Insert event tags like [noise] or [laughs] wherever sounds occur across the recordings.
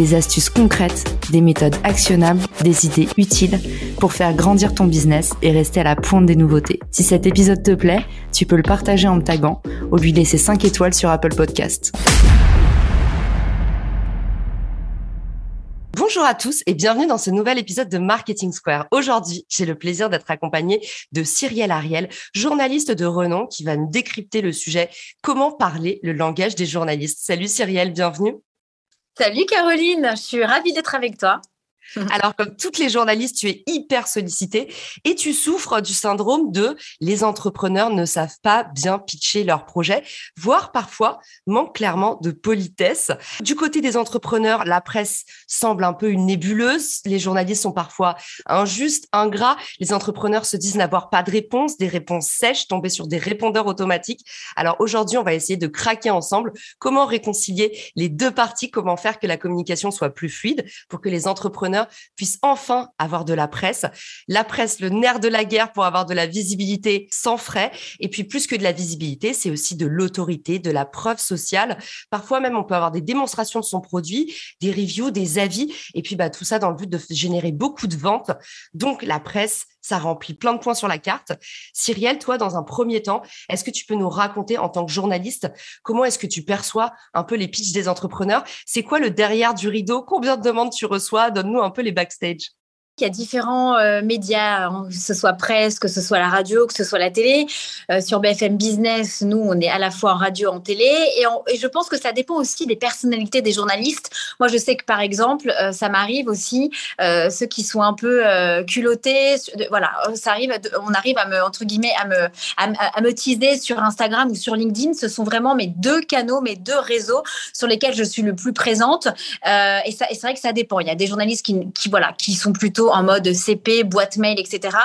des astuces concrètes, des méthodes actionnables, des idées utiles pour faire grandir ton business et rester à la pointe des nouveautés. Si cet épisode te plaît, tu peux le partager en me taguant ou lui laisser 5 étoiles sur Apple Podcast. Bonjour à tous et bienvenue dans ce nouvel épisode de Marketing Square. Aujourd'hui, j'ai le plaisir d'être accompagnée de Cyrielle Ariel, journaliste de renom qui va nous décrypter le sujet comment parler le langage des journalistes. Salut Cyrielle, bienvenue. Salut Caroline, je suis ravie d'être avec toi. [laughs] Alors, comme toutes les journalistes, tu es hyper sollicité et tu souffres du syndrome de les entrepreneurs ne savent pas bien pitcher leur projet, voire parfois manquent clairement de politesse. Du côté des entrepreneurs, la presse semble un peu une nébuleuse. Les journalistes sont parfois injustes, ingrats. Les entrepreneurs se disent n'avoir pas de réponse, des réponses sèches, tomber sur des répondeurs automatiques. Alors aujourd'hui, on va essayer de craquer ensemble comment réconcilier les deux parties, comment faire que la communication soit plus fluide pour que les entrepreneurs puissent enfin avoir de la presse. La presse, le nerf de la guerre pour avoir de la visibilité sans frais. Et puis plus que de la visibilité, c'est aussi de l'autorité, de la preuve sociale. Parfois même, on peut avoir des démonstrations de son produit, des reviews, des avis. Et puis bah, tout ça dans le but de générer beaucoup de ventes. Donc la presse, ça remplit plein de points sur la carte. Cyrielle, toi, dans un premier temps, est-ce que tu peux nous raconter en tant que journaliste, comment est-ce que tu perçois un peu les pitchs des entrepreneurs? C'est quoi le derrière du rideau? Combien de demandes tu reçois? Donne-nous un peu les backstage. Il y a différents euh, médias, hein, que ce soit presse, que ce soit la radio, que ce soit la télé. Euh, sur BFM Business, nous, on est à la fois en radio, en télé. Et, je pense que ça dépend aussi des personnalités des journalistes. Moi, je sais que, par exemple, euh, ça m'arrive aussi, ceux qui sont un peu culottés, voilà, ça arrive, on arrive à me, entre guillemets, à me, à, me teaser sur Instagram ou sur LinkedIn. Ce sont vraiment mes deux canaux, mes deux réseaux sur lesquels je suis le plus présente. et, c'est vrai que ça dépend. Il y a des journalistes qui, voilà, qui sont plutôt en mode CP, boîte mail, etc.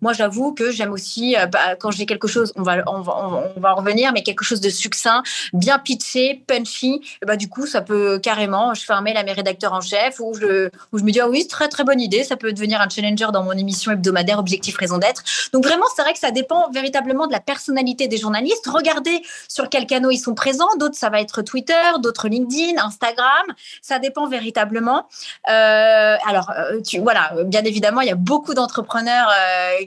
Moi, j'avoue que j'aime aussi, euh, bah, quand j'ai quelque chose, on va, on, va, en revenir, mais quelque chose de succinct, bien pitché, punchy, bah, du coup, ça peut carrément, je fais un mail à mes rédacteurs en chef où je, où je me dis, ah oui, très, très bonne idée, ça peut devenir un challenger dans mon émission hebdomadaire Objectif Raison d'être. Donc, vraiment, c'est vrai que ça dépend véritablement de la personnalité des journalistes. Regardez sur quels canaux ils sont présents. D'autres, ça va être Twitter, d'autres LinkedIn, Instagram. Ça dépend véritablement. Euh, alors, euh, voilà, bien évidemment, il y a beaucoup d'entrepreneurs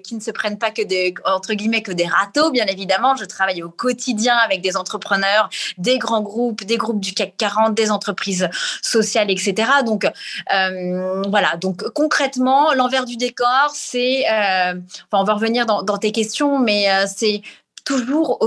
qui ne se prennent pas que des, entre guillemets, que des râteaux, bien évidemment. Je travaille au quotidien avec des entrepreneurs, des grands groupes, des groupes du CAC 40, des entreprises sociales, etc. Donc, euh, voilà. Donc, concrètement, l'envers du décor, c'est, euh, on va revenir dans, tes questions, mais euh, c'est toujours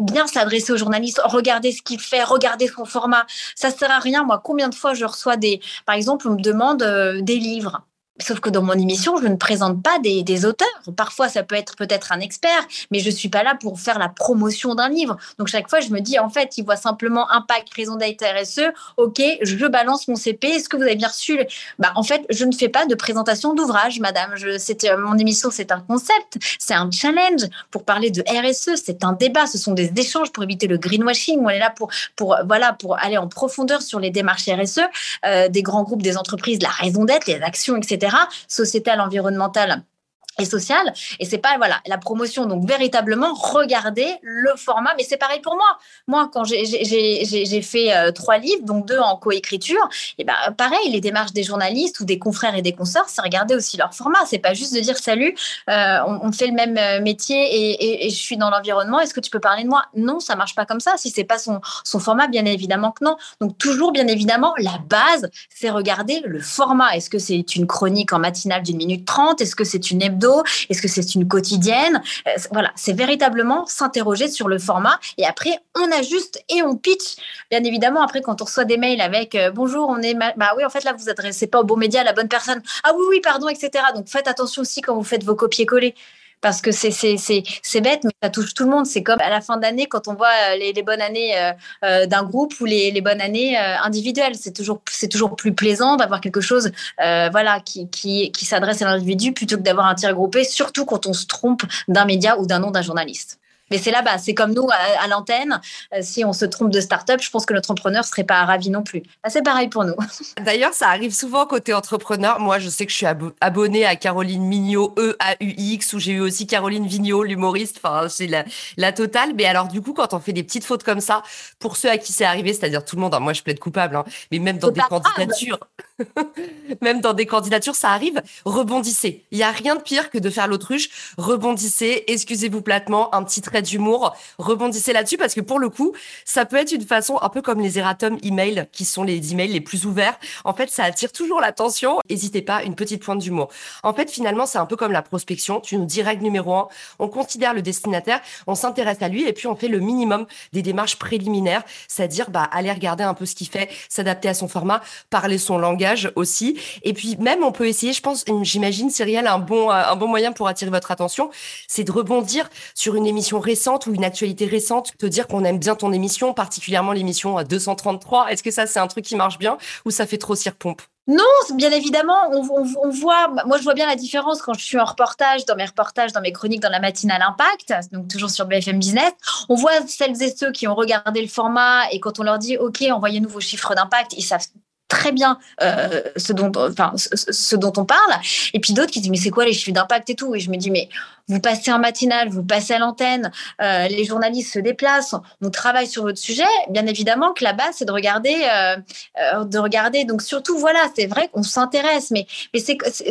bien s'adresser aux journalistes, regarder ce qu'il fait, regarder son format. Ça sert à rien. Moi, combien de fois je reçois des, par exemple, on me demande des livres. Sauf que dans mon émission, je ne présente pas des, auteurs. Parfois, ça peut être peut-être un expert, mais je suis pas là pour faire la promotion d'un livre. Donc, chaque fois, je me dis, en fait, il voit simplement Impact, Raison d'être RSE. OK, je balance mon CP. Est-ce que vous avez bien reçu bah, En fait, je ne fais pas de présentation d'ouvrage, madame. Je, euh, mon émission, c'est un concept, c'est un challenge. Pour parler de RSE, c'est un débat. Ce sont des échanges pour éviter le greenwashing. On est là pour, pour, voilà, pour aller en profondeur sur les démarches RSE euh, des grands groupes, des entreprises, la raison d'être, les actions, etc sociétale, environnementale et sociale. Et c'est pas voilà la promotion. Donc véritablement regarder le format. Mais c'est pareil pour moi. Moi, quand j'ai fait euh, trois livres, donc deux en coécriture, et ben pareil, les démarches des journalistes ou des confrères et des consorts, c'est regarder aussi leur format. C'est pas juste de dire salut, euh, on, fait le même euh, métier et, et, je suis dans l'environnement. Est-ce que tu peux parler de moi? Non, ça marche pas comme ça. Si c'est pas son, son format, bien évidemment que non. Donc toujours, bien évidemment, la base, c'est regarder le format. Est-ce que c'est une chronique en matinale d'une minute trente? Est-ce que c'est une hebdo est-ce que c'est une quotidienne euh, Voilà, c'est véritablement s'interroger sur le format et après on ajuste et on pitch. Bien évidemment, après quand on reçoit des mails avec euh, bonjour, on est bah oui en fait là vous adressez pas au bon média à la bonne personne. Ah oui oui pardon etc. Donc faites attention aussi quand vous faites vos copier-coller parce que c'est bête, mais ça touche tout le monde. C'est comme à la fin d'année quand on voit euh, les, bonnes années euh, euh, d'un groupe ou les, les bonnes années individuelles. C'est toujours c'est toujours plus plaisant d'avoir quelque chose voilà qui qui, qui s'adresse à l'individu plutôt que d'avoir un tir groupé, surtout quand on se trompe d'un média ou d'un nom d'un journaliste. Mais c'est là-bas, c'est comme nous à, l'antenne. Euh, si on se trompe de start-up, je pense que notre entrepreneur serait pas ravi non plus. Bah, c'est pareil pour nous. [laughs] D'ailleurs, ça arrive souvent côté entrepreneur. Moi, je sais que je suis abonnée à Caroline Mignot, E-A-U-X, où j'ai eu aussi Caroline Vignot, l'humoriste. Enfin, c'est la, totale. Mais alors, du coup, quand on fait des petites fautes comme ça, pour ceux à qui c'est arrivé, c'est-à-dire tout le monde, hein, moi, je plaide coupable, hein, mais même dans des candidatures, [laughs] même dans des candidatures, ça arrive. Rebondissez. Il y a rien de pire que de faire l'autruche. Rebondissez. Excusez-vous platement. Un petit trait d'humour. Rebondissez là-dessus parce que pour le coup, ça peut être une façon un peu comme les erratums email qui sont les emails les plus ouverts. En fait, ça attire toujours l'attention. N'hésitez pas, une petite pointe d'humour. En fait, finalement, c'est un peu comme la prospection. Tu nous dis règle numéro un. On considère le destinataire, on s'intéresse à lui et puis on fait le minimum des démarches préliminaires, c'est-à-dire bah, aller regarder un peu ce qu'il fait, s'adapter à son format, parler son langage aussi. Et puis même, on peut essayer, je pense, j'imagine, Cyrielle, un bon, un bon moyen pour attirer votre attention, c'est de rebondir sur une émission récente ou une actualité récente, te dire qu'on aime bien ton émission, particulièrement l'émission 233. Est-ce que ça, c'est un truc qui marche bien ou ça fait trop cire-pompe non, bien évidemment, on, voit, moi je vois bien la différence quand je suis en reportage, dans mes reportages, dans mes chroniques, dans la matinale Impact, donc toujours sur BFM Business, on voit celles et ceux qui ont regardé le format et quand on leur dit, OK, envoyez-nous vos chiffres d'impact, ils savent très bien euh, ce dont enfin ce, dont on parle. Et puis d'autres qui disent mais c'est quoi les chiffres d'impact et tout? Et je me dis mais vous passez en matinale vous passez à l'antenne euh, les journalistes se déplacent on travaille sur votre sujet. Bien évidemment que la base c'est de regarder euh, de regarder. Donc surtout voilà c'est vrai qu'on s'intéresse mais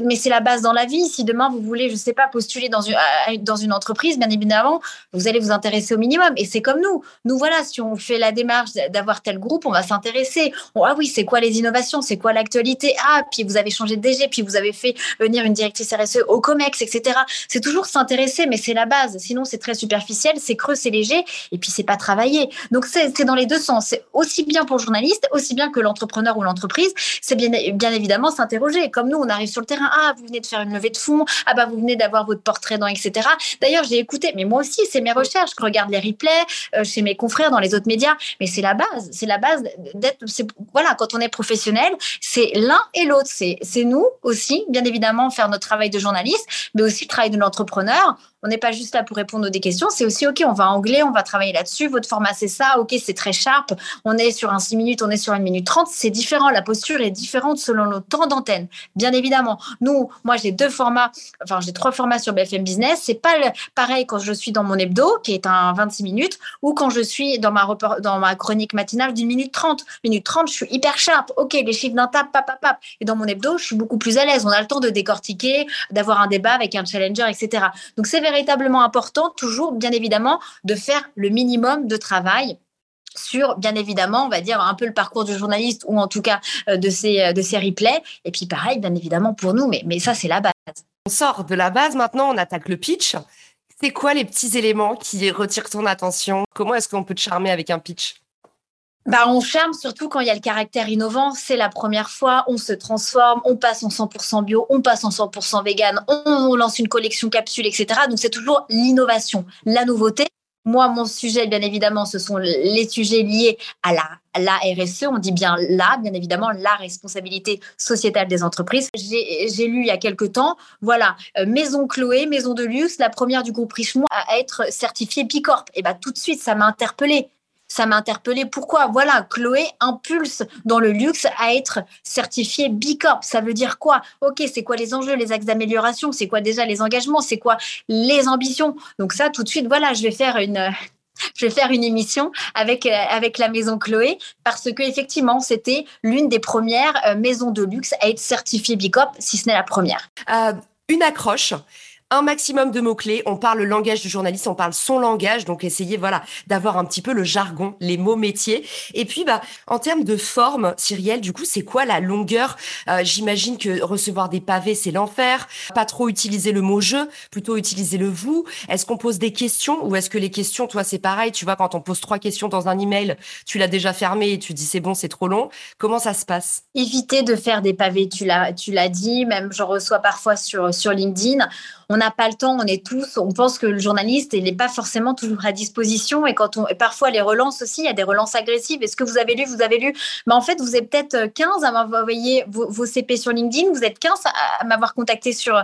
mais c'est la base dans la vie. Si demain vous voulez je sais pas postuler dans une dans une entreprise bien évidemment vous allez vous intéresser au minimum. Et c'est comme nous. Nous voilà si on fait la démarche d'avoir tel groupe on va s'intéresser. Ah oui c'est quoi les c'est quoi l'actualité? Ah, puis vous avez changé de DG, puis vous avez fait venir une directrice RSE au COMEX, etc. C'est toujours s'intéresser, mais c'est la base. Sinon, c'est très superficiel, c'est creux, c'est léger, et puis c'est pas travaillé. Donc, c'est dans les deux sens. C'est aussi bien pour le journaliste, aussi bien que l'entrepreneur ou l'entreprise. C'est bien, bien évidemment s'interroger. Comme nous, on arrive sur le terrain. Ah, vous venez de faire une levée de fonds. Ah, bah, vous venez d'avoir votre portrait dans, etc. D'ailleurs, j'ai écouté, mais moi aussi, c'est mes recherches. Je regarde les replays euh, chez mes confrères dans les autres médias. Mais c'est la base. C'est la base d'être. Voilà, quand on est professionnel c'est l'un et l'autre. C'est nous aussi, bien évidemment, faire notre travail de journaliste, mais aussi le travail de l'entrepreneur valeur on n'est pas juste là pour répondre aux des questions. C'est aussi, OK, on va anglais, on va travailler là-dessus. Votre format, c'est ça. OK, c'est très sharp. On est sur un 6 minutes, on est sur une minute 30. C'est différent. La posture est différente selon le temps d'antenne. Bien évidemment. Nous, moi, j'ai deux formats, enfin, j'ai trois formats sur BFM Business. C'est pas pareil quand je suis dans mon hebdo, qui est un 26 minutes, ou quand je suis dans ma, dans ma chronique matinale d'une minute 30. Minute 30, je suis hyper sharp. OK, les chiffres d'un tap, pap, pap. Et dans mon hebdo, je suis beaucoup plus à l'aise. On a le temps de décortiquer, d'avoir un débat avec un challenger, etc. Donc, c'est véritablement important, toujours bien évidemment, de faire le minimum de travail sur, bien évidemment, on va dire un peu le parcours du journaliste ou en tout cas euh, de ces, euh, de replays. Et puis pareil, bien évidemment, pour nous, mais, mais ça, c'est la base. On sort de la base, maintenant on attaque le pitch. C'est quoi les petits éléments qui retirent ton attention? Comment est-ce qu'on peut te charmer avec un pitch? Bah, on charme surtout quand il y a le caractère innovant. C'est la première fois, on se transforme, on passe en 100% bio, on passe en 100% vegan, on, lance une collection capsule, etc. Donc c'est toujours l'innovation, la nouveauté. Moi, mon sujet, bien évidemment, ce sont les sujets liés à la, la RSE. On dit bien là, bien évidemment, la responsabilité sociétale des entreprises. J'ai lu il y a quelque temps, voilà, euh, Maison Chloé, maison de luxe, la première du groupe Richemont à être certifiée Bicorp. Et bah, tout de suite, ça m'a interpellée ça m'a interpellé. Pourquoi? Voilà, Chloé impulse dans le luxe à être certifié Bicorp. Ça veut dire quoi? Ok, c'est quoi les enjeux, les axes d'amélioration? C'est quoi déjà les engagements? C'est quoi les ambitions? Donc ça, tout de suite, voilà, je vais faire une, [laughs] émission avec, euh, avec la maison Chloé parce que effectivement, c'était l'une des premières euh, maisons de luxe à être certifiée Bicorp, si ce n'est la première. Euh, une accroche un maximum de mots-clés. On parle le langage du journaliste, on parle son langage. Donc, essayez, voilà, d'avoir un petit peu le jargon, les mots métiers. Et puis, bah, en termes de forme, Cyrielle, du coup, c'est quoi la longueur? Euh, j'imagine que recevoir des pavés, c'est l'enfer. Pas trop utiliser le mot je, plutôt utiliser le vous. Est-ce qu'on pose des questions ou est-ce que les questions, toi, c'est pareil? Tu vois, quand on pose trois questions dans un email, tu l'as déjà fermé et tu dis c'est bon, c'est trop long. Comment ça se passe? Éviter de faire des pavés. Tu l'as, tu l'as dit. Même, je reçois parfois sur, sur LinkedIn on n'a pas le temps, on est tous, on pense que le journaliste, il n'est pas forcément toujours à disposition. Et quand on, parfois les relances aussi, il y a des relances agressives. Est-ce que vous avez lu, vous avez lu? Mais en fait, vous êtes peut-être 15 à m'envoyer vos, vos, CP sur LinkedIn, vous êtes 15 à, m'avoir contacté sur,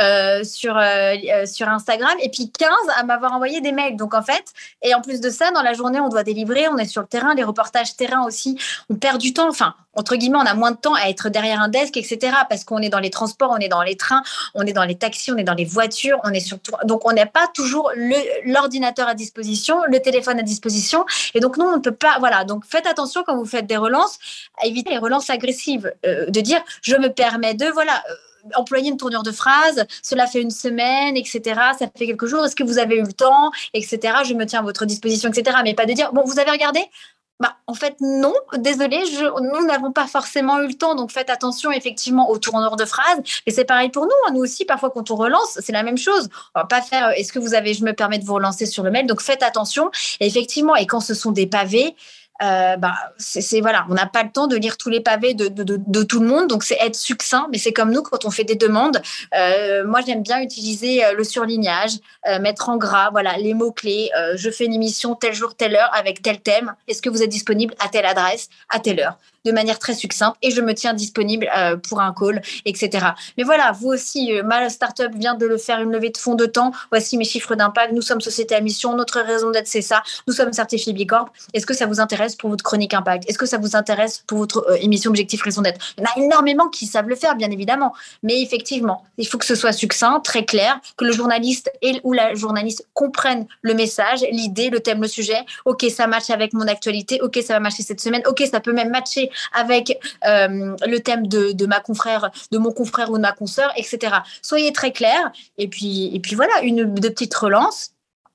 euh, sur, euh, euh, sur Instagram, et puis 15 à m'avoir envoyé des mails. Donc en fait, et en plus de ça, dans la journée, on doit délivrer, on est sur le terrain, les reportages terrain aussi, on perd du temps. Enfin, entre guillemets, on a moins de temps à être derrière un desk, etc. Parce qu'on est dans les transports, on est dans les trains, on est dans les taxis, on est dans les voitures, on est surtout. Donc, on n'a pas toujours l'ordinateur à disposition, le téléphone à disposition. Et donc, nous, on ne peut pas. Voilà. Donc, faites attention quand vous faites des relances, à éviter les relances agressives. Euh, de dire, je me permets de. Voilà. Euh, employer une tournure de phrase, cela fait une semaine, etc. Ça fait quelques jours, est-ce que vous avez eu le temps, etc. Je me tiens à votre disposition, etc. Mais pas de dire, bon, vous avez regardé? Bah, en fait, non, désolé, nous n'avons pas forcément eu le temps, donc faites attention effectivement aux tourneurs de phrases. Et c'est pareil pour nous, hein. nous aussi, parfois quand on relance, c'est la même chose. On va pas faire, euh, est-ce que vous avez, je me permets de vous relancer sur le mail, donc faites attention. Effectivement, et quand ce sont des pavés, euh, bah, on n'a pas le temps de lire tous les pavés de, tout le monde, donc c'est être succinct. Mais c'est comme nous quand on fait des demandes. Euh, moi, j'aime bien utiliser euh, le surlignage, mettre en gras, voilà, les mots clés. je fais une émission tel jour, telle heure avec tel thème. Est-ce que vous êtes disponible à telle adresse, à telle heure? De manière très succincte et je me tiens disponible pour un call, etc. Mais voilà, vous aussi, ma startup vient de le faire une levée de fonds de temps. Voici mes chiffres d'impact. Nous sommes société à mission. Notre raison d'être, c'est ça. Nous sommes certifiés Bicorp. Est-ce que ça vous intéresse pour votre chronique impact? Est-ce que ça vous intéresse pour votre euh, émission Objectif Raison d'être? Il y en a énormément qui savent le faire, bien évidemment. Mais effectivement, il faut que ce soit succinct, très clair, que le journaliste et, ou la journaliste comprennent le message, l'idée, le thème, le sujet. OK, ça matche avec mon actualité. OK, ça va matcher cette semaine. OK, ça peut même matcher avec euh, le thème de, ma confrère, de mon confrère ou de ma consoeur, etc. Soyez très clair. Et puis, et puis voilà, une de petites relances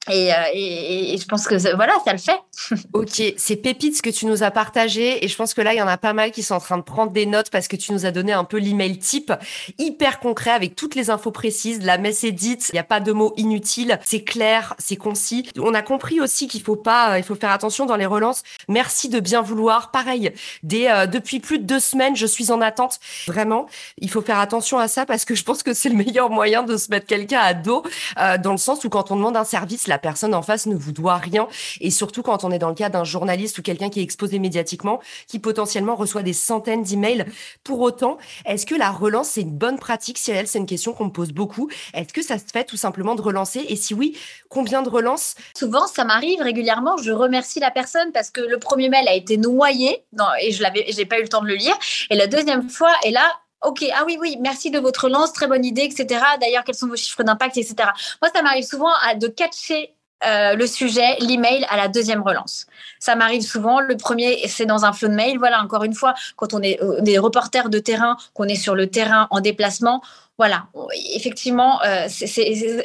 euh, et, et, je pense que voilà, ça le fait. [laughs] ok, c'est pépite ce que tu nous as partagé et je pense que là, il y en a pas mal qui sont en train de prendre des notes parce que tu nous as donné un peu l'email type hyper concret avec toutes les infos précises. La messe est dite, il n'y a pas de mots inutiles, c'est clair, c'est concis. On a compris aussi qu'il faut pas, il faut faire attention dans les relances. Merci de bien vouloir. Pareil, des, euh, depuis plus de deux semaines, je suis en attente. Vraiment, il faut faire attention à ça parce que je pense que c'est le meilleur moyen de se mettre quelqu'un à dos euh, dans le sens où quand on demande un service, la la personne en face ne vous doit rien. Et surtout quand on est dans le cas d'un journaliste ou quelqu'un qui est exposé médiatiquement, qui potentiellement reçoit des centaines d'emails. Pour autant, est-ce que la relance, c'est une bonne pratique, Cyril? C'est une question qu'on me pose beaucoup. Est-ce que ça se fait tout simplement de relancer? Et si oui, combien de relances? Souvent, ça m'arrive régulièrement. Je remercie la personne parce que le premier mail a été noyé et je j'ai pas eu le temps de le lire. Et la deuxième fois, et là, Ok, ah oui, oui, merci de votre relance, très bonne idée, etc. D'ailleurs, quels sont vos chiffres d'impact, etc. Moi, ça m'arrive souvent à, de catcher euh, le sujet, l'email à la deuxième relance. Ça m'arrive souvent. Le premier, c'est dans un flow de mail. Voilà, encore une fois, quand on est euh, des reporters de terrain, qu'on est sur le terrain en déplacement, voilà, effectivement, euh,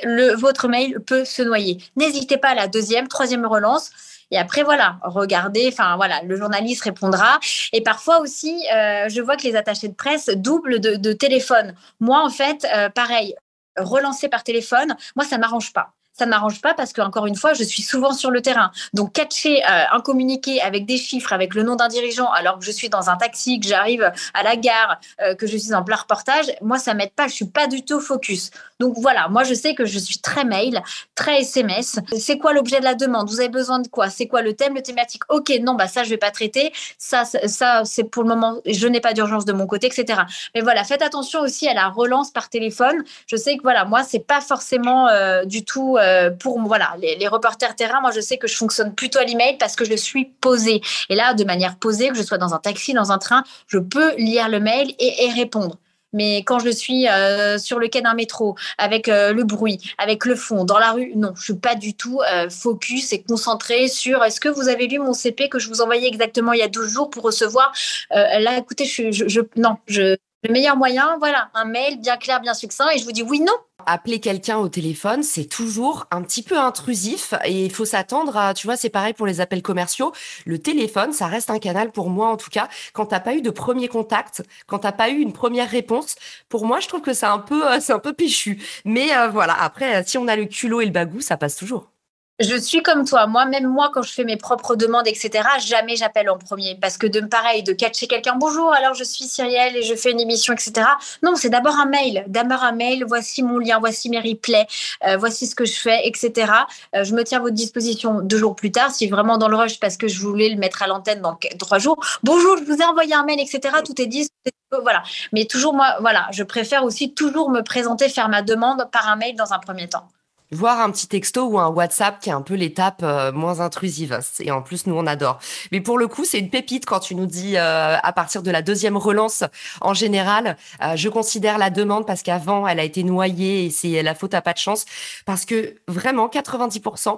le, votre mail peut se noyer. N'hésitez pas à la deuxième, troisième relance. Et après, voilà, regardez, enfin voilà, le journaliste répondra. Et parfois aussi, euh, je vois que les attachés de presse doublent de, téléphone. Moi, en fait, euh, pareil, relancer par téléphone, moi, ça m'arrange pas ça ne m'arrange pas parce que encore une fois, je suis souvent sur le terrain. Donc catcher euh, un communiqué avec des chiffres, avec le nom d'un dirigeant, alors que je suis dans un taxi, que j'arrive à la gare, euh, que je suis en plein reportage, moi ça m'aide pas. Je suis pas du tout focus. Donc voilà, moi je sais que je suis très mail, très SMS. C'est quoi l'objet de la demande? Vous avez besoin de quoi? C'est quoi le thème, le thématique? Ok, non, bah ça je vais pas traiter. Ça, ça, c'est pour le moment, je n'ai pas d'urgence de mon côté, etc. Mais voilà, faites attention aussi à la relance par téléphone. Je sais que voilà, moi c'est pas forcément euh, du tout euh, pour voilà les, reporters terrain, moi je sais que je fonctionne plutôt à l'email parce que je suis posée. Et là, de manière posée, que je sois dans un taxi, dans un train, je peux lire le mail et, répondre. Mais quand je suis euh, sur le quai d'un métro, avec euh, le bruit, avec le fond, dans la rue, non, je suis pas du tout focus et concentré sur est-ce que vous avez lu mon CP que je vous envoyais exactement il y a 12 jours pour recevoir Là, écoutez, je, je non, je, le meilleur moyen, voilà, un mail bien clair, bien succinct, et je vous dis oui, non. Appeler quelqu'un au téléphone, c'est toujours un petit peu intrusif et il faut s'attendre à, tu vois, c'est pareil pour les appels commerciaux. Le téléphone, ça reste un canal pour moi en tout cas. Quand t'as pas eu de premier contact, quand t'as pas eu une première réponse, pour moi, je trouve que c'est un peu, euh, c'est un peu péchu. Mais euh, voilà, après, si on a le culot et le bagou, ça passe toujours. Je suis comme toi. Moi, même moi, quand je fais mes propres demandes, etc., jamais j'appelle en premier. Parce que de pareil, de catcher quelqu'un, bonjour, alors je suis Cyrielle et je fais une émission, etc. Non, c'est d'abord un mail. D'abord un mail, voici mon lien, voici mes replays, euh, voici ce que je fais, etc. Euh, je me tiens à votre disposition deux jours plus tard, si vraiment dans le rush, parce que je voulais le mettre à l'antenne dans trois jours. Bonjour, je vous ai envoyé un mail, etc. Tout est dit. Voilà. Mais toujours, moi, voilà, je préfère aussi toujours me présenter, faire ma demande par un mail dans un premier temps voir un petit texto ou un WhatsApp qui est un peu l'étape euh, moins intrusive. Et en plus, nous, on adore. Mais pour le coup, c'est une pépite quand tu nous dis euh, à partir de la deuxième relance, en général, euh, je considère la demande parce qu'avant, elle a été noyée et c'est la faute à pas de chance. Parce que vraiment, 90%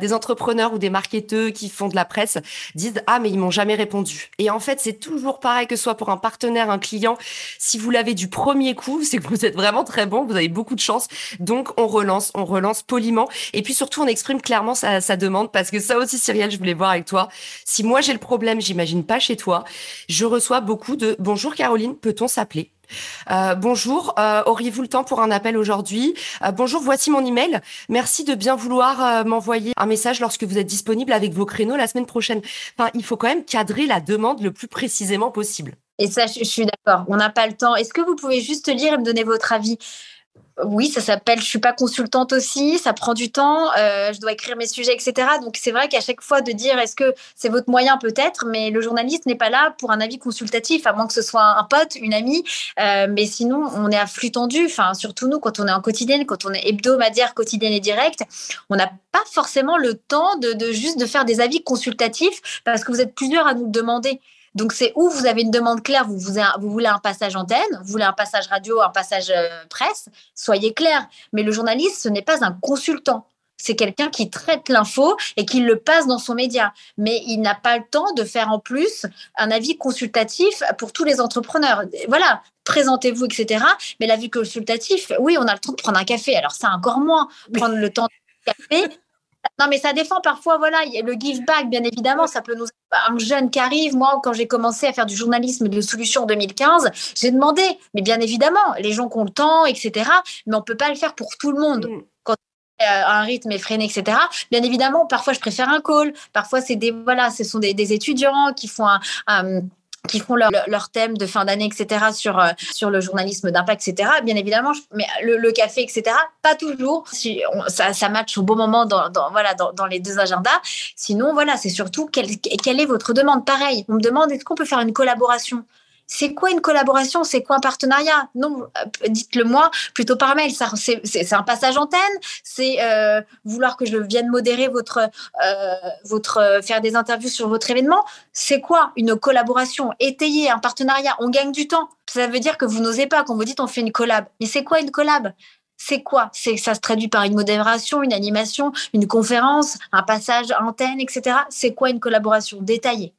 des entrepreneurs ou des marketeurs qui font de la presse disent Ah, mais ils m'ont jamais répondu. Et en fait, c'est toujours pareil que ce soit pour un partenaire, un client. Si vous l'avez du premier coup, c'est que vous êtes vraiment très bon, vous avez beaucoup de chance. Donc, on relance, on relance poliment. Et puis surtout, on exprime clairement sa, demande parce que ça aussi, Cyrielle, je voulais voir avec toi. Si moi j'ai le problème, j'imagine pas chez toi, je reçois beaucoup de bonjour Caroline, peut-on s'appeler? Euh, bonjour, euh, auriez-vous le temps pour un appel aujourd'hui? Euh, Bonjour, voici mon email. Merci de bien vouloir m'envoyer un message lorsque vous êtes disponible avec vos créneaux la semaine prochaine. Enfin, il faut quand même cadrer la demande le plus précisément possible. Et ça, je, je suis d'accord. On n'a pas le temps. Est-ce que vous pouvez juste lire et me donner votre avis? Oui, ça s'appelle Je suis pas consultante aussi, ça prend du temps, euh, je dois écrire mes sujets, etc. Donc c'est vrai qu'à chaque fois de dire est-ce que c'est votre moyen peut-être, mais le journaliste n'est pas là pour un avis consultatif, à moins que ce soit un pote, une amie. Euh, mais sinon, on est à flux tendu. Enfin, surtout nous, quand on est en quotidienne, quand on est hebdomadaire, quotidienne et direct, on n'a pas forcément le temps de, de juste de faire des avis consultatifs parce que vous êtes plusieurs à nous le demander. Donc, c'est où vous avez une demande claire, vous, vous, voulez un passage antenne, vous voulez un passage radio, un passage euh, presse, soyez clair. Mais le journaliste, ce n'est pas un consultant. C'est quelqu'un qui traite l'info et qui le passe dans son média. Mais il n'a pas le temps de faire en plus un avis consultatif pour tous les entrepreneurs. Voilà, présentez-vous, etc. Mais l'avis consultatif, oui, on a le temps de prendre un café. Alors ça, encore moins. Prendre le temps de café, non, mais ça défend parfois, voilà, il y a le give back, bien évidemment, ça peut nous. Un jeune qui arrive, moi, quand j'ai commencé à faire du journalisme de solutions en 2015, j'ai demandé, mais bien évidemment, les gens qui ont le temps, etc., mais on ne peut pas le faire pour tout le monde. Mm. Quand un rythme effréné, etc. Bien évidemment, parfois je préfère un call, parfois c'est des voilà, ce sont des, étudiants qui font un qui font leur, leur, thème de fin d'année, etc., sur, euh, sur le journalisme d'impact, etc. Bien évidemment, mais le, café, etc., pas toujours. Ça, ça match au bon moment dans, dans voilà, dans, dans, les deux agendas. Sinon, voilà, c'est surtout quelle, quelle est votre demande? Pareil, on me demande est-ce qu'on peut faire une collaboration? C'est quoi une collaboration? C'est quoi un partenariat? Non, euh, dites-le moi plutôt par mail. C'est un passage antenne. C'est euh, vouloir que je vienne modérer votre, euh, votre, faire des interviews sur votre événement. C'est quoi une collaboration? Étayer un partenariat. On gagne du temps. Ça veut dire que vous n'osez pas quand vous dites on fait une collab. Mais c'est quoi une collab? C'est quoi? C'est ça se traduit par une modération, une animation, une conférence, un passage antenne, etc. C'est quoi une collaboration? Détaillée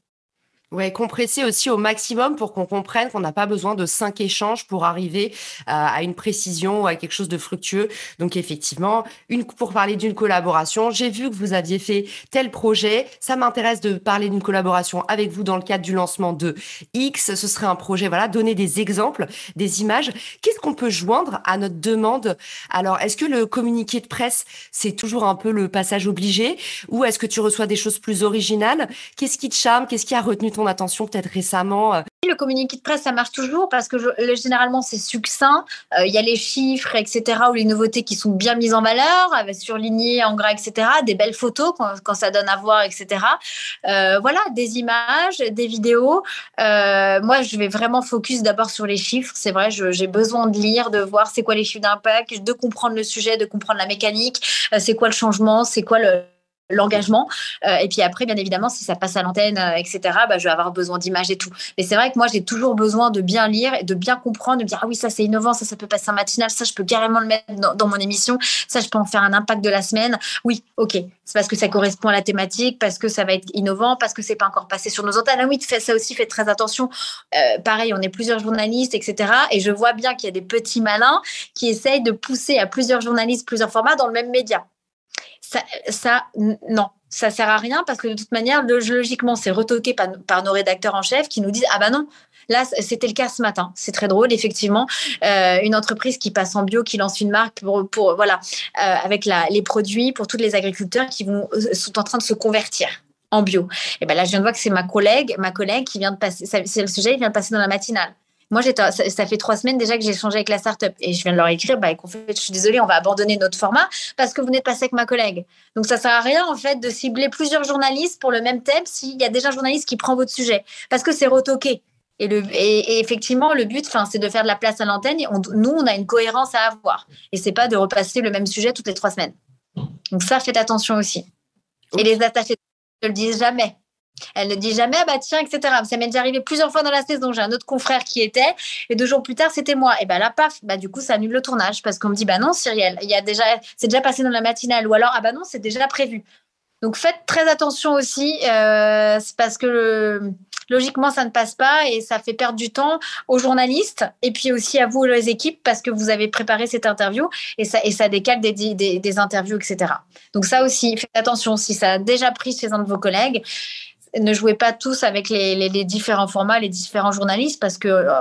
Ouais, compresser aussi au maximum pour qu'on comprenne qu'on n'a pas besoin de cinq échanges pour arriver euh, à une précision ou à quelque chose de fructueux. Donc effectivement, une, pour parler d'une collaboration, j'ai vu que vous aviez fait tel projet. Ça m'intéresse de parler d'une collaboration avec vous dans le cadre du lancement de X. Ce serait un projet, voilà, donner des exemples, des images. Qu'est-ce qu'on peut joindre à notre demande? Alors, est-ce que le communiqué de presse, c'est toujours un peu le passage obligé? Ou est-ce que tu reçois des choses plus originales? Qu'est-ce qui te charme? Qu'est-ce qui a retenu attention peut-être récemment euh? Le communiqué de presse, ça marche toujours parce que généralement, c'est succinct. Euh, il y a les chiffres, etc., ou les nouveautés qui sont bien mises en valeur, avec surlignées en gras, etc., des belles photos quand, ça donne à voir, etc. Euh, voilà, des images, des vidéos. moi, je vais vraiment focus d'abord sur les chiffres. C'est vrai, j'ai besoin de lire, de voir c'est quoi les chiffres d'impact, de comprendre le sujet, de comprendre la mécanique, c'est quoi le changement, c'est quoi le l'engagement. Euh, et puis après, bien évidemment, si ça passe à l'antenne, euh, etc., bah, je vais avoir besoin d'images et tout. Mais c'est vrai que moi, j'ai toujours besoin de bien lire et de bien comprendre, de me dire, ah oui, ça c'est innovant, ça, ça peut passer en matinale, ça, je peux carrément le mettre dans, mon émission, ça, je peux en faire un impact de la semaine. Oui, ok, c'est parce que ça correspond à la thématique, parce que ça va être innovant, parce que c'est pas encore passé sur nos antennes. Ah oui, ça aussi, faites très attention. Euh, pareil, on est plusieurs journalistes, etc. Et je vois bien qu'il y a des petits malins qui essayent de pousser à plusieurs journalistes, plusieurs formats dans le même média ça, ça non, ça sert à rien parce que de toute manière, logiquement, c'est retoqué par, nos rédacteurs en chef qui nous disent ah bah non, Là, c'était le cas ce matin. C'est très drôle, effectivement. Euh, une entreprise qui passe en bio, qui lance une marque pour, voilà, euh, avec les produits pour tous les agriculteurs qui vont, euh, sont en train de se convertir en bio. Et ben là, je viens de voir que c'est ma collègue, ma collègue qui vient de passer, c'est le sujet, il vient de passer dans la matinale. Moi, ça, ça, fait trois semaines déjà que j'ai échangé avec la startup et je viens de leur écrire, bah, fait, je suis désolée, on va abandonner notre format parce que vous de passer avec ma collègue. Donc, ça sert à rien, en fait, de cibler plusieurs journalistes pour le même thème s'il y a déjà un journaliste qui prend votre sujet parce que c'est retoqué. Et, le, et, effectivement, le but, c'est de faire de la place à l'antenne. nous, on a une cohérence à avoir. Et c'est pas de repasser le même sujet toutes les trois semaines. Donc ça, faites attention aussi. Et les attachés ne le disent jamais. Elle ne dit jamais, ah bah tiens, etc. Ça m'est déjà arrivé plusieurs fois dans la saison. J'ai un autre confrère qui était, et deux jours plus tard, c'était moi. Et bah là, paf, bah du coup, ça annule le tournage parce qu'on me dit, bah non, Cyrielle, il y a déjà, c'est déjà passé dans la matinale, ou alors, ah bah non, c'est déjà prévu. Donc faites très attention aussi, euh, parce que logiquement ça ne passe pas et ça fait perdre du temps aux journalistes et puis aussi à vous les équipes parce que vous avez préparé cette interview et ça et ça décale des, des, des interviews etc. Donc ça aussi faites attention si ça a déjà pris chez un de vos collègues ne jouez pas tous avec les, différents formats, les différents journalistes, parce que euh,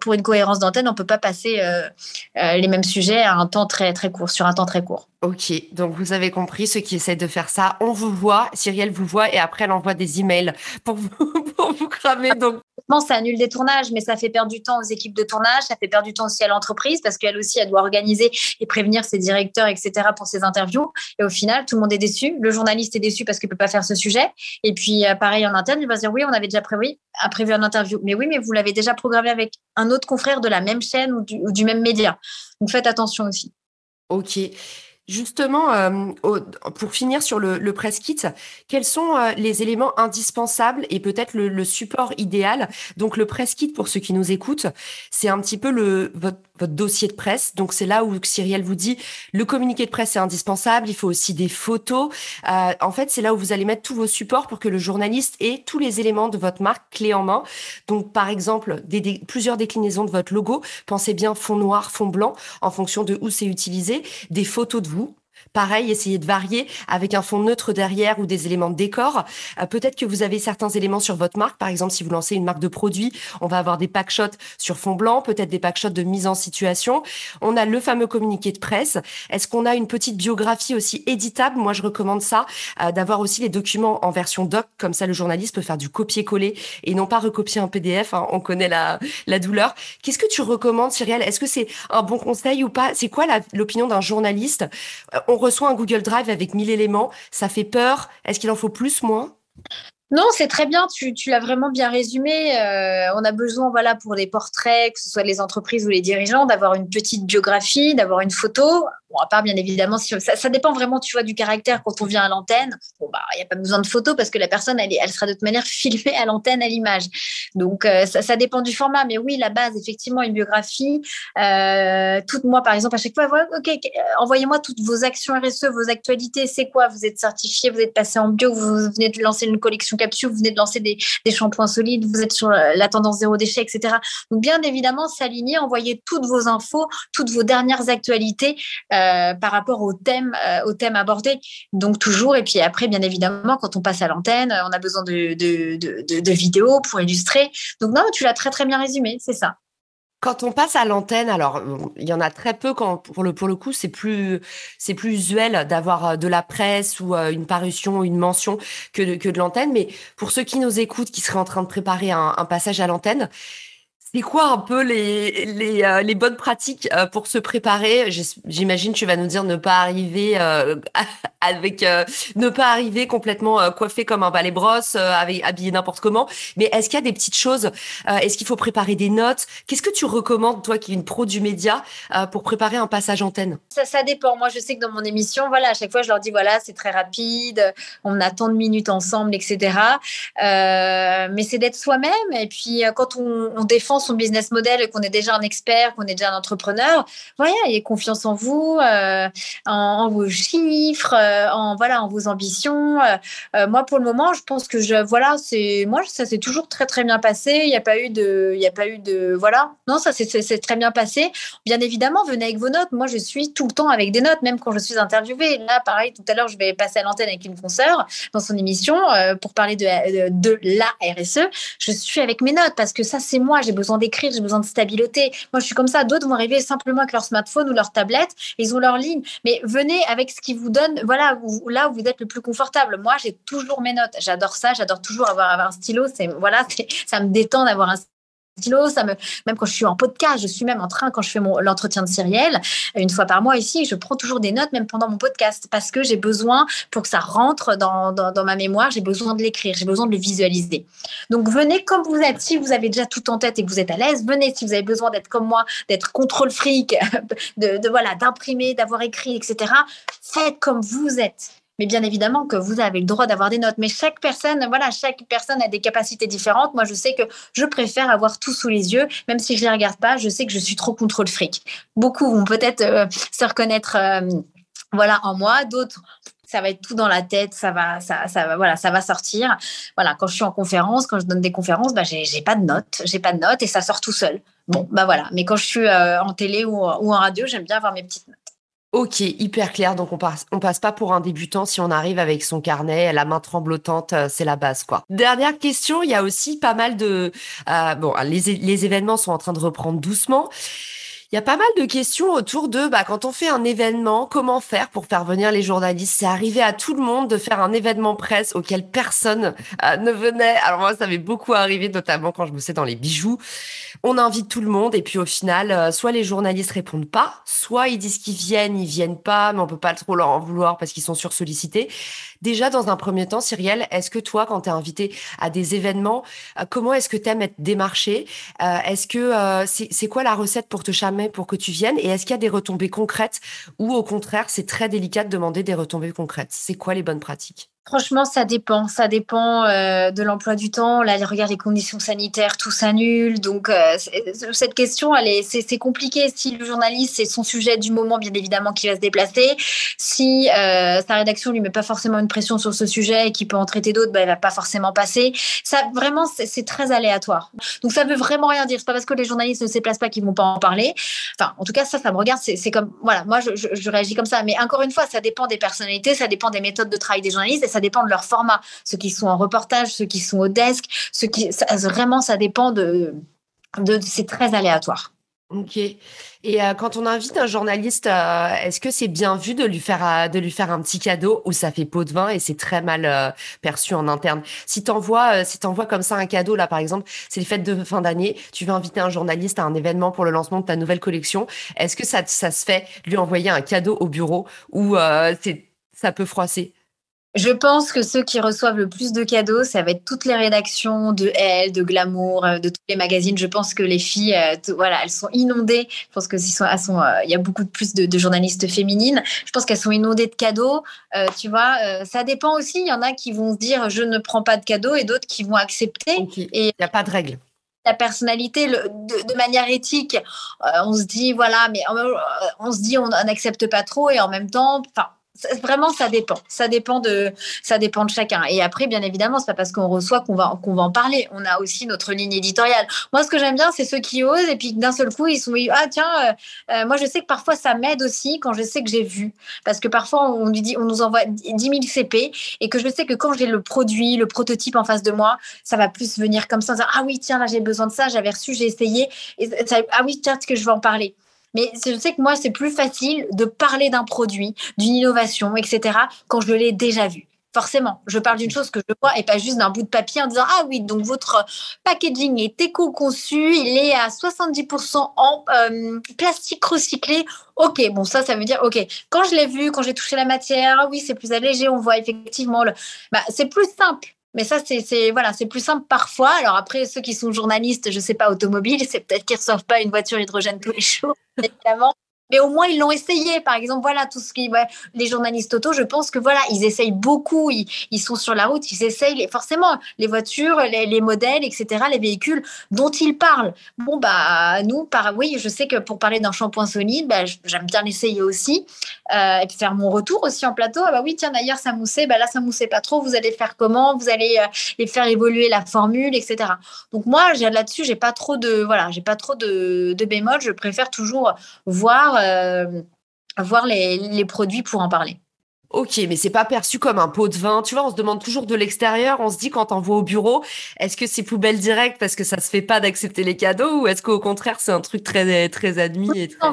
pour une cohérence d'antenne, on ne peut pas passer euh, euh, les mêmes sujets à un temps très, très court, sur un temps très court. Ok, donc vous avez compris, ceux qui essaient de faire ça, on vous voit, Cyrielle vous voit, et après elle envoie des emails pour vous, [laughs] pour vous cramer. Donc ça annule des tournages, mais ça fait perdre du temps aux équipes de tournage, ça fait perdre du temps aussi à l'entreprise parce qu'elle aussi, elle doit organiser et prévenir ses directeurs, etc. pour ses interviews. Et au final, tout le monde est déçu. Le journaliste est déçu parce qu'il peut pas faire ce sujet. Et puis, euh, pareil, en interne, il va se dire oui, on avait déjà prévu, prévu une interview. Mais oui, mais vous l'avez déjà programmé avec un autre confrère de la même chaîne ou du, ou du même média. Donc, faites attention aussi. Ok. Justement, euh, pour finir sur le, le press kit, quels sont euh, les éléments indispensables et peut-être le, le, support idéal? Donc le press kit, pour ceux qui nous écoutent, c'est un petit peu le, votre, votre dossier de presse. Donc c'est là où Cyrielle vous dit le communiqué de presse est indispensable. Il faut aussi des photos. Euh, en fait, c'est là où vous allez mettre tous vos supports pour que le journaliste ait tous les éléments de votre marque clé en main. Donc par exemple, des, des, plusieurs déclinaisons de votre logo. Pensez bien fond noir, fond blanc, en fonction de où c'est utilisé. Des photos de vous Pareil, essayez de varier avec un fond neutre derrière ou des éléments de décor. Euh, peut-être que vous avez certains éléments sur votre marque. Par exemple, si vous lancez une marque de produits, on va avoir des pack shots sur fond blanc, peut-être des pack shots de mise en situation. On a le fameux communiqué de presse. Est-ce qu'on a une petite biographie aussi éditable? Moi, je recommande ça, euh, d'avoir aussi les documents en version doc. Comme ça, le journaliste peut faire du copier-coller et non pas recopier un PDF. Hein. On connaît la, la douleur. Qu'est-ce que tu recommandes, Cyrielle? Est-ce que c'est un bon conseil ou pas? C'est quoi l'opinion d'un journaliste? Euh, reçoit un Google Drive avec 1000 éléments, ça fait peur. Est-ce qu'il en faut plus, moins? Non, c'est très bien, tu, l'as vraiment bien résumé. Euh, on a besoin, voilà, pour des portraits, que ce soit les entreprises ou les dirigeants, d'avoir une petite biographie, d'avoir une photo. Bon, à part, bien évidemment, ça, dépend vraiment, tu vois, du caractère quand on vient à l'antenne. Bon, bah, il n'y a pas besoin de photo parce que la personne, elle, elle sera de toute manière filmée à l'antenne, à l'image. Donc, euh, ça, dépend du format. Mais oui, la base, effectivement, une biographie. Euh, toute moi, par exemple, à chaque fois, OK, envoyez-moi toutes vos actions RSE, vos actualités. C'est quoi? Vous êtes certifié, vous êtes passé en bio, vous venez de lancer une collection vous venez de lancer des, shampoings solides, vous êtes sur la tendance zéro déchet, etc. Donc, bien évidemment, s'aligner, envoyer toutes vos infos, toutes vos dernières actualités euh, par rapport au thème, euh, abordé. Donc, toujours. Et puis après, bien évidemment, quand on passe à l'antenne, on a besoin de, de vidéos pour illustrer. Donc, non, tu l'as très, très bien résumé, c'est ça. Quand on passe à l'antenne, alors il y en a très peu quand pour le coup c'est plus c'est plus usuel d'avoir euh, de la presse ou euh, une parution ou une mention que de, que de l'antenne. Mais pour ceux qui nous écoutent, qui seraient en train de préparer un passage à l'antenne, c'est quoi un peu les, les, euh, bonnes pratiques euh, pour se préparer? J'imagine tu vas nous dire ne pas arriver euh, [laughs] avec ne pas arriver complètement coiffé comme un balai brosse, habillé n'importe comment. Mais est-ce qu'il y a des petites choses Est-ce qu'il faut préparer des notes? Qu'est-ce que tu recommandes toi qui es une pro du média pour préparer un passage antenne? Ça, ça dépend. Moi, je sais que dans mon émission, voilà, à chaque fois, je leur dis voilà, c'est très rapide, on a tant de minutes ensemble, etc. mais c'est d'être soi-même. Et puis quand on, on défend son business model, qu'on est déjà un expert, qu'on est déjà un entrepreneur, voilà, ayez confiance en vous, euh, en, vos chiffres, euh, en voilà, en vos ambitions. moi, pour le moment, je pense que je, voilà, c'est moi, ça s'est toujours très très bien passé. Il n'y a pas eu de, il y a pas eu de, voilà, non, ça s'est très bien passé. Bien évidemment, venez avec vos notes. Moi, je suis tout le temps avec des notes, même quand je suis interviewée. Là, pareil, tout à l'heure, je vais passer à l'antenne avec une consoeur dans son émission pour parler de, de la RSE. Je suis avec mes notes parce que ça, c'est moi. J'ai besoin d'écrire, j'ai besoin de stabilité. Moi, je suis comme ça. D'autres vont arriver simplement avec leur smartphone ou leur tablette. Ils ont leur ligne. Mais venez avec ce qui vous donne, voilà, là où vous êtes le plus confortable. Moi, j'ai toujours mes notes. J'adore ça. J'adore toujours avoir, avoir un stylo. C'est voilà, ça me détend d'avoir un ça me, même quand je suis en podcast, je suis même en train quand je fais mon l'entretien de Cyrielle, une fois par mois ici, je prends toujours des notes même pendant mon podcast parce que j'ai besoin pour que ça rentre dans, dans, ma mémoire, j'ai besoin de l'écrire, j'ai besoin de le visualiser. Donc venez comme vous êtes, si vous avez déjà tout en tête et que vous êtes à l'aise, venez si vous avez besoin d'être comme moi, d'être contrôle fric, [laughs] de voilà, d'imprimer, d'avoir écrit, etc. Faites comme vous êtes. Mais bien évidemment que vous avez le droit d'avoir des notes. Mais chaque personne, voilà, chaque personne a des capacités différentes. Moi, je sais que je préfère avoir tout sous les yeux, même si je ne les regarde pas. Je sais que je suis trop contrôle fric. Beaucoup vont peut-être euh, se reconnaître, euh, voilà, en moi. D'autres, ça va être tout dans la tête, ça va, ça, ça va, voilà, ça va sortir. Voilà, quand je suis en conférence, quand je donne des conférences, bah, j'ai, pas de notes, j'ai pas de notes et ça sort tout seul. Bon, bah voilà. Mais quand je suis euh, en télé ou en radio, j'aime bien avoir mes petites notes. Ok, hyper clair. Donc on passe, on passe pas pour un débutant si on arrive avec son carnet, la main tremblotante, euh, c'est la base quoi. Dernière question, il y a aussi pas mal de, euh, bon, les, les événements sont en train de reprendre doucement. Il y a pas mal de questions autour de bah, quand on fait un événement, comment faire pour faire venir les journalistes? C'est arrivé à tout le monde de faire un événement presse auquel personne euh, ne venait. Alors moi, ça m'est beaucoup arrivé, notamment quand je me sais dans les bijoux. On invite tout le monde et puis au final, euh, soit les journalistes répondent pas, soit ils disent qu'ils viennent, ils viennent pas, mais on peut pas trop leur en vouloir parce qu'ils sont sursollicités. Déjà, dans un premier temps, Cyrielle, est-ce que toi, quand tu es invité à des événements, euh, comment est-ce que tu aimes être démarché Est-ce que c'est quoi la recette pour te charmer pour que tu viennes Et est-ce qu'il y a des retombées concrètes ou au contraire, c'est très délicat de demander des retombées concrètes? C'est quoi les bonnes pratiques? Franchement, ça dépend. Ça dépend euh, de l'emploi du temps. Là, regarde les conditions sanitaires, tout s'annule. Donc, euh, cette question, elle est, c'est, compliqué. Si le journaliste, c'est son sujet du moment, bien évidemment, qui va se déplacer. Si euh, sa rédaction lui met pas forcément une pression sur ce sujet et qu'il peut en traiter d'autres, bah, elle va pas forcément passer. Ça, vraiment, c'est, très aléatoire. Donc, ça veut vraiment rien dire. C'est pas parce que les journalistes ne se déplacent pas qu'ils vont pas en parler. Enfin, en tout cas, ça, ça me regarde. C'est, comme, voilà, moi, je, je, réagis comme ça. Mais encore une fois, ça dépend des personnalités, ça dépend des méthodes de travail des journalistes ça dépend de leur format. Ceux qui sont en reportage, ceux qui sont au desk, ceux qui, vraiment, ça dépend de, de c'est très aléatoire. Ok. Et euh, quand on invite un journaliste, euh, est-ce que c'est bien vu de lui faire euh, de lui faire un petit cadeau ou ça fait pot de vin et c'est très mal perçu en interne? Si t'envoies si t'envoies comme ça un cadeau là par exemple, c'est les fêtes de fin d'année, tu veux inviter un journaliste à un événement pour le lancement de ta nouvelle collection, est-ce que ça ça se fait lui envoyer un cadeau au bureau ou ça peut froisser? Je pense que ceux qui reçoivent le plus de cadeaux, ça va être toutes les rédactions de Elle, de Glamour, euh, de tous les magazines. Je pense que les filles, euh, voilà, elles sont inondées. Je pense que sont, elles sont, euh, il y a beaucoup de plus de, journalistes féminines. Je pense qu'elles sont inondées de cadeaux. tu vois, ça dépend aussi. Il y en a qui vont se dire je ne prends pas de cadeaux et d'autres qui vont accepter. Et il n'y a pas de règle la personnalité de, de, manière éthique. on se dit, voilà, mais on se dit, on n'accepte pas trop et en même temps, enfin, Vraiment, ça dépend. Ça dépend de, ça dépend de chacun. Et après, bien évidemment, c'est pas parce qu'on reçoit qu'on va, qu'on va en parler. On a aussi notre ligne éditoriale. Moi, ce que j'aime bien, c'est ceux qui osent et puis d'un seul coup, ils sont ah tiens, euh, euh, moi je sais que parfois ça m'aide aussi quand je sais que j'ai vu, parce que parfois on lui dit, on nous envoie 10 000 CP et que je sais que quand j'ai le produit, le prototype en face de moi, ça va plus venir comme ça, ah oui tiens là j'ai besoin de ça, j'avais reçu, j'ai essayé, et ah oui tiens que je vais en parler? Mais je sais que moi, c'est plus facile de parler d'un produit, d'une innovation, etc., quand je l'ai déjà vu. Forcément, je parle d'une chose que je vois et pas juste d'un bout de papier en disant Ah oui, donc votre packaging est éco-conçu, il est à 70% en euh, plastique recyclé. Ok, bon, ça, ça veut dire Ok, quand je l'ai vu, quand j'ai touché la matière, ah oui, c'est plus allégé, on voit effectivement le. Bah, c'est plus simple mais ça, c'est voilà, c'est plus simple parfois. Alors après, ceux qui sont journalistes, je sais pas, automobiles, c'est peut-être qu'ils reçoivent pas une voiture hydrogène tous les jours, [laughs] évidemment. Mais au moins ils l'ont essayé. Par exemple, voilà, tout ce qui, les journalistes auto, je pense que voilà, ils essayent beaucoup, ils, sont sur la route, ils essayent les, forcément les voitures, les, les, modèles, etc., les véhicules dont ils parlent. Bon, bah, nous, par, oui, je sais que pour parler d'un shampoing solide, bah, j'aime bien l'essayer aussi, euh, et puis faire mon retour aussi en plateau. Ah bah oui, tiens, d'ailleurs, ça moussait, bah là, ça moussait pas trop, vous allez faire comment? Vous allez euh, les faire évoluer la formule, etc. Donc moi, là-dessus, j'ai pas trop de, voilà, j'ai pas trop de, de bémol, je préfère toujours voir voir les, produits pour en parler. Ok, mais c'est pas perçu comme un pot de vin. Tu vois, on se demande toujours de l'extérieur. On se dit quand on voit au bureau, est-ce que c'est poubelle directe parce que ça se fait pas d'accepter les cadeaux ou est-ce qu'au contraire c'est un truc très très admis et très...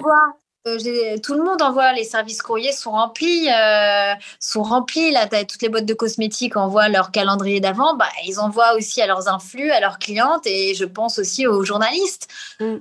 Euh, tout le monde envoie, les services courriers sont remplis, euh, sont remplis. Là, toutes les boîtes de cosmétiques envoient leur calendrier d'avant. Bah, ils envoient aussi à leurs influx, à leurs clientes et je pense aussi aux journalistes. Mm.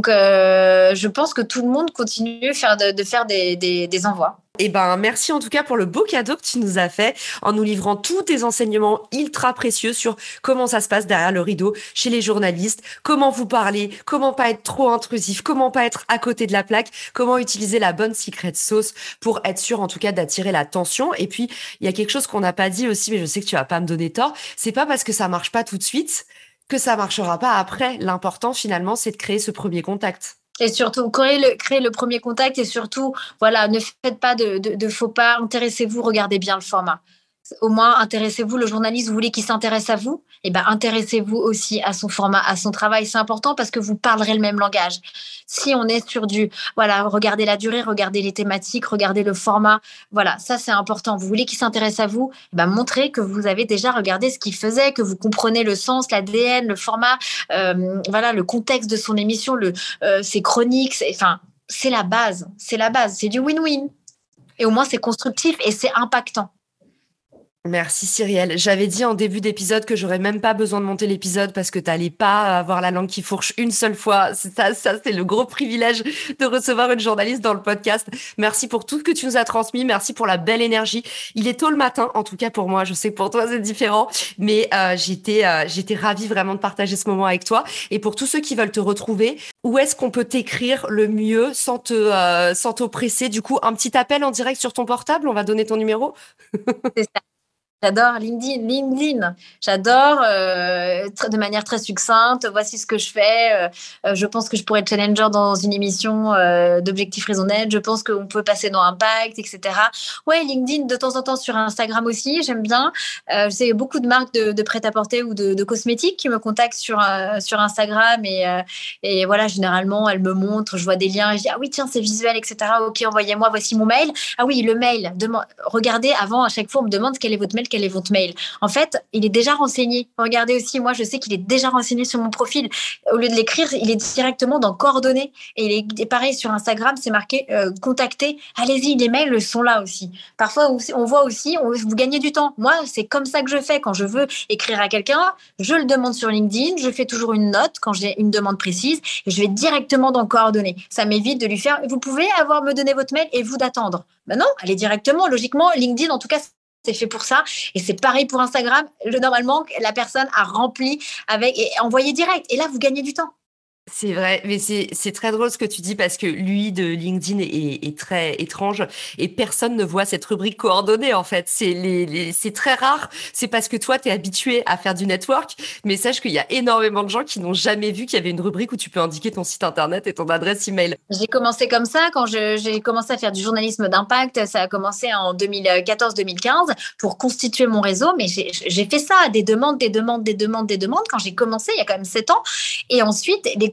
Donc, euh, je pense que tout le monde continue de faire, de, faire des, des, envois. Eh ben, merci en tout cas pour le beau cadeau que tu nous as fait en nous livrant tous tes enseignements ultra précieux sur comment ça se passe derrière le rideau chez les journalistes, comment vous parler, comment pas être trop intrusif, comment pas être à côté de la plaque, comment utiliser la bonne secret sauce pour être sûr en tout cas d'attirer l'attention. Et puis, il y a quelque chose qu'on n'a pas dit aussi, mais je sais que tu vas pas me donner tort. C'est pas parce que ça marche pas tout de suite que ça marchera pas après. L'important finalement, c'est de créer ce premier contact. Et surtout, créer le, le premier contact et surtout, voilà, ne faites pas de, de faux pas, intéressez-vous, regardez bien le format au moins intéressez-vous, le journaliste, vous voulez qu'il s'intéresse à vous, et eh ben intéressez-vous aussi à son format, à son travail. C'est important parce que vous parlerez le même langage. Si on est sur du, voilà, regardez la durée, regardez les thématiques, regardez le format, voilà, ça c'est important. Vous voulez qu'il s'intéresse à vous, eh ben montrez que vous avez déjà regardé ce qu'il faisait, que vous comprenez le sens, l'ADN, le format, euh, voilà, le contexte de son émission, le, euh, ses chroniques, enfin, c'est la base, c'est la base, c'est du win-win. Et au moins c'est constructif et c'est impactant. Merci Cyrielle. J'avais dit en début d'épisode que j'aurais même pas besoin de monter l'épisode parce que tu n'allais pas avoir la langue qui fourche une seule fois. Ça, ça c'est le gros privilège de recevoir une journaliste dans le podcast. Merci pour tout ce que tu nous as transmis. Merci pour la belle énergie. Il est tôt le matin, en tout cas pour moi. Je sais que pour toi c'est différent, mais euh, j'étais euh, j'étais ravie vraiment de partager ce moment avec toi. Et pour tous ceux qui veulent te retrouver, où est-ce qu'on peut t'écrire le mieux sans te euh, sans t'oppresser? Du coup, un petit appel en direct sur ton portable. On va donner ton numéro. J'adore LinkedIn. LinkedIn, j'adore euh, de manière très succincte. Voici ce que je fais. Euh, euh, je pense que je pourrais être challenger dans une émission d'objectifs raisonnables. Je pense qu'on peut passer dans Impact, etc. Ouais, LinkedIn de temps en temps sur Instagram aussi. J'aime bien. je sais beaucoup de marques de, prêt-à-porter ou de, cosmétiques qui me contactent sur sur Instagram et et voilà généralement elles me montrent. Je vois des liens. Je dis ah oui tiens c'est visuel, etc. Ok envoyez-moi. Voici mon mail. Ah oui le mail. regardez avant à chaque fois on me demande quel est votre mail quel est votre mail? En fait, il est déjà renseigné. Regardez aussi, moi, je sais qu'il est déjà renseigné sur mon profil. Au lieu de l'écrire, il est directement dans coordonnées. Et il est pareil sur Instagram, c'est marqué euh. Allez-y, les mails sont là aussi. Parfois, on voit aussi, vous gagnez du temps. Moi, c'est comme ça que je fais quand je veux écrire à quelqu'un. Je le demande sur LinkedIn. Je fais toujours une note quand j'ai une demande précise et je vais directement dans coordonnées. Ça m'évite de lui faire. Vous pouvez avoir me donner votre mail et vous d'attendre. Ben non, allez directement. Logiquement, LinkedIn, en tout cas, c'est fait pour ça. Et c'est pareil pour Instagram. normalement, la personne a rempli avec et envoyé direct. Et là, vous gagnez du temps. C'est vrai, mais c'est très drôle ce que tu dis parce que lui de LinkedIn est, très étrange et personne ne voit cette rubrique coordonnée en fait. C'est très rare. C'est parce que toi, tu es habitué à faire du network, mais sache qu'il y a énormément de gens qui n'ont jamais vu qu'il y avait une rubrique où tu peux indiquer ton site internet et ton adresse email. J'ai commencé comme ça quand j'ai commencé à faire du journalisme d'impact. Ça a commencé en 2014-2015 pour constituer mon réseau, mais j'ai fait ça, des demandes, des demandes, des demandes, des demandes quand j'ai commencé il y a quand même sept ans. Et ensuite, les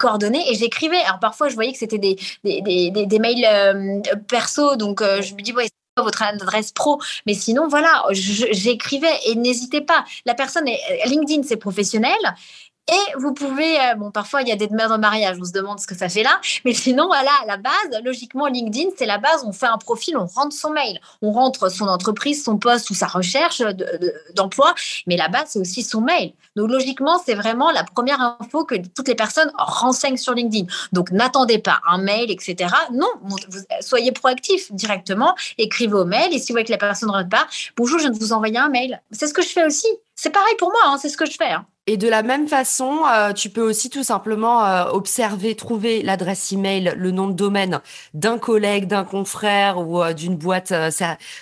et j'écrivais. Alors parfois, je voyais que c'était des, des, des, mails euh, perso, donc euh, je me dis, ouais, votre adresse pro. Mais sinon, voilà, j'écrivais et n'hésitez pas. La personne, est, LinkedIn, c'est professionnel. Et vous pouvez, euh, bon, parfois il y a des demandes en mariage, on se demande ce que ça fait là, mais sinon, voilà, à la base, logiquement, LinkedIn, c'est la base, on fait un profil, on rentre son mail, on rentre son entreprise, son poste ou sa recherche d'emploi, mais la base, c'est aussi son mail. Donc, logiquement, c'est vraiment la première info que toutes les personnes renseignent sur LinkedIn. Donc, n'attendez pas un mail, etc. Non, soyez proactif directement, écrivez au mail, et si vous voyez que la personne ne rentre pas, bonjour, je viens de vous envoyer un mail. C'est ce que je fais aussi. C'est pareil pour moi, hein, c'est ce que je fais. Hein. Et de la même façon, euh, tu peux aussi tout simplement euh, observer, trouver l'adresse email, le nom de domaine d'un collègue, d'un confrère ou euh, d'une boîte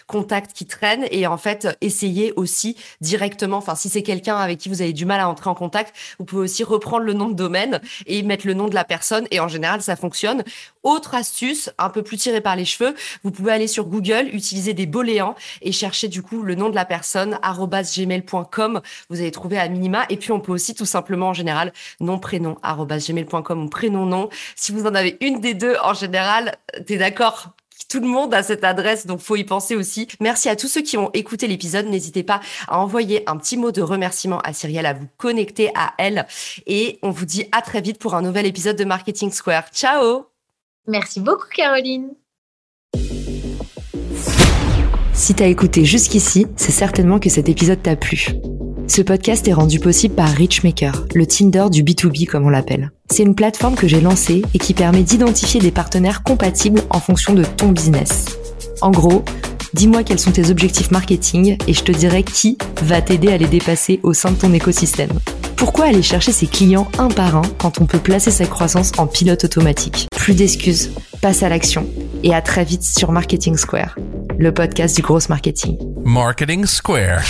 contact qui traîne et en fait essayer aussi directement. Enfin, si c'est quelqu'un avec qui vous avez du mal à entrer en contact, vous pouvez aussi reprendre le nom de domaine et mettre le nom de la personne et en général ça fonctionne. Autre astuce, un peu plus tirée par les cheveux, vous pouvez aller sur Google, utiliser des boléans et chercher du coup le nom de la personne @gmail.com. Vous allez trouver à minima et puis on peut aussi tout simplement en général nom prénom gmail.com ou prénom nom. Si vous en avez une des deux en général, t'es d'accord tout le monde a cette adresse, donc faut y penser aussi. Merci à tous ceux qui ont écouté l'épisode. N'hésitez pas à envoyer un petit mot de remerciement à Cyrielle, à vous connecter à elle. Et on vous dit à très vite pour un nouvel épisode de Marketing Square. Ciao Merci beaucoup Caroline Si t'as écouté jusqu'ici, c'est certainement que cet épisode t'a plu. Ce podcast est rendu possible par Richmaker, le Tinder du B2B comme on l'appelle. C'est une plateforme que j'ai lancée et qui permet d'identifier des partenaires compatibles en fonction de ton business. En gros, dis-moi quels sont tes objectifs marketing et je te dirai qui va t'aider à les dépasser au sein de ton écosystème. Pourquoi aller chercher ses clients un par un quand on peut placer sa croissance en pilote automatique? Plus d'excuses, passe à l'action et à très vite sur Marketing Square, le podcast du gros marketing. Marketing Square.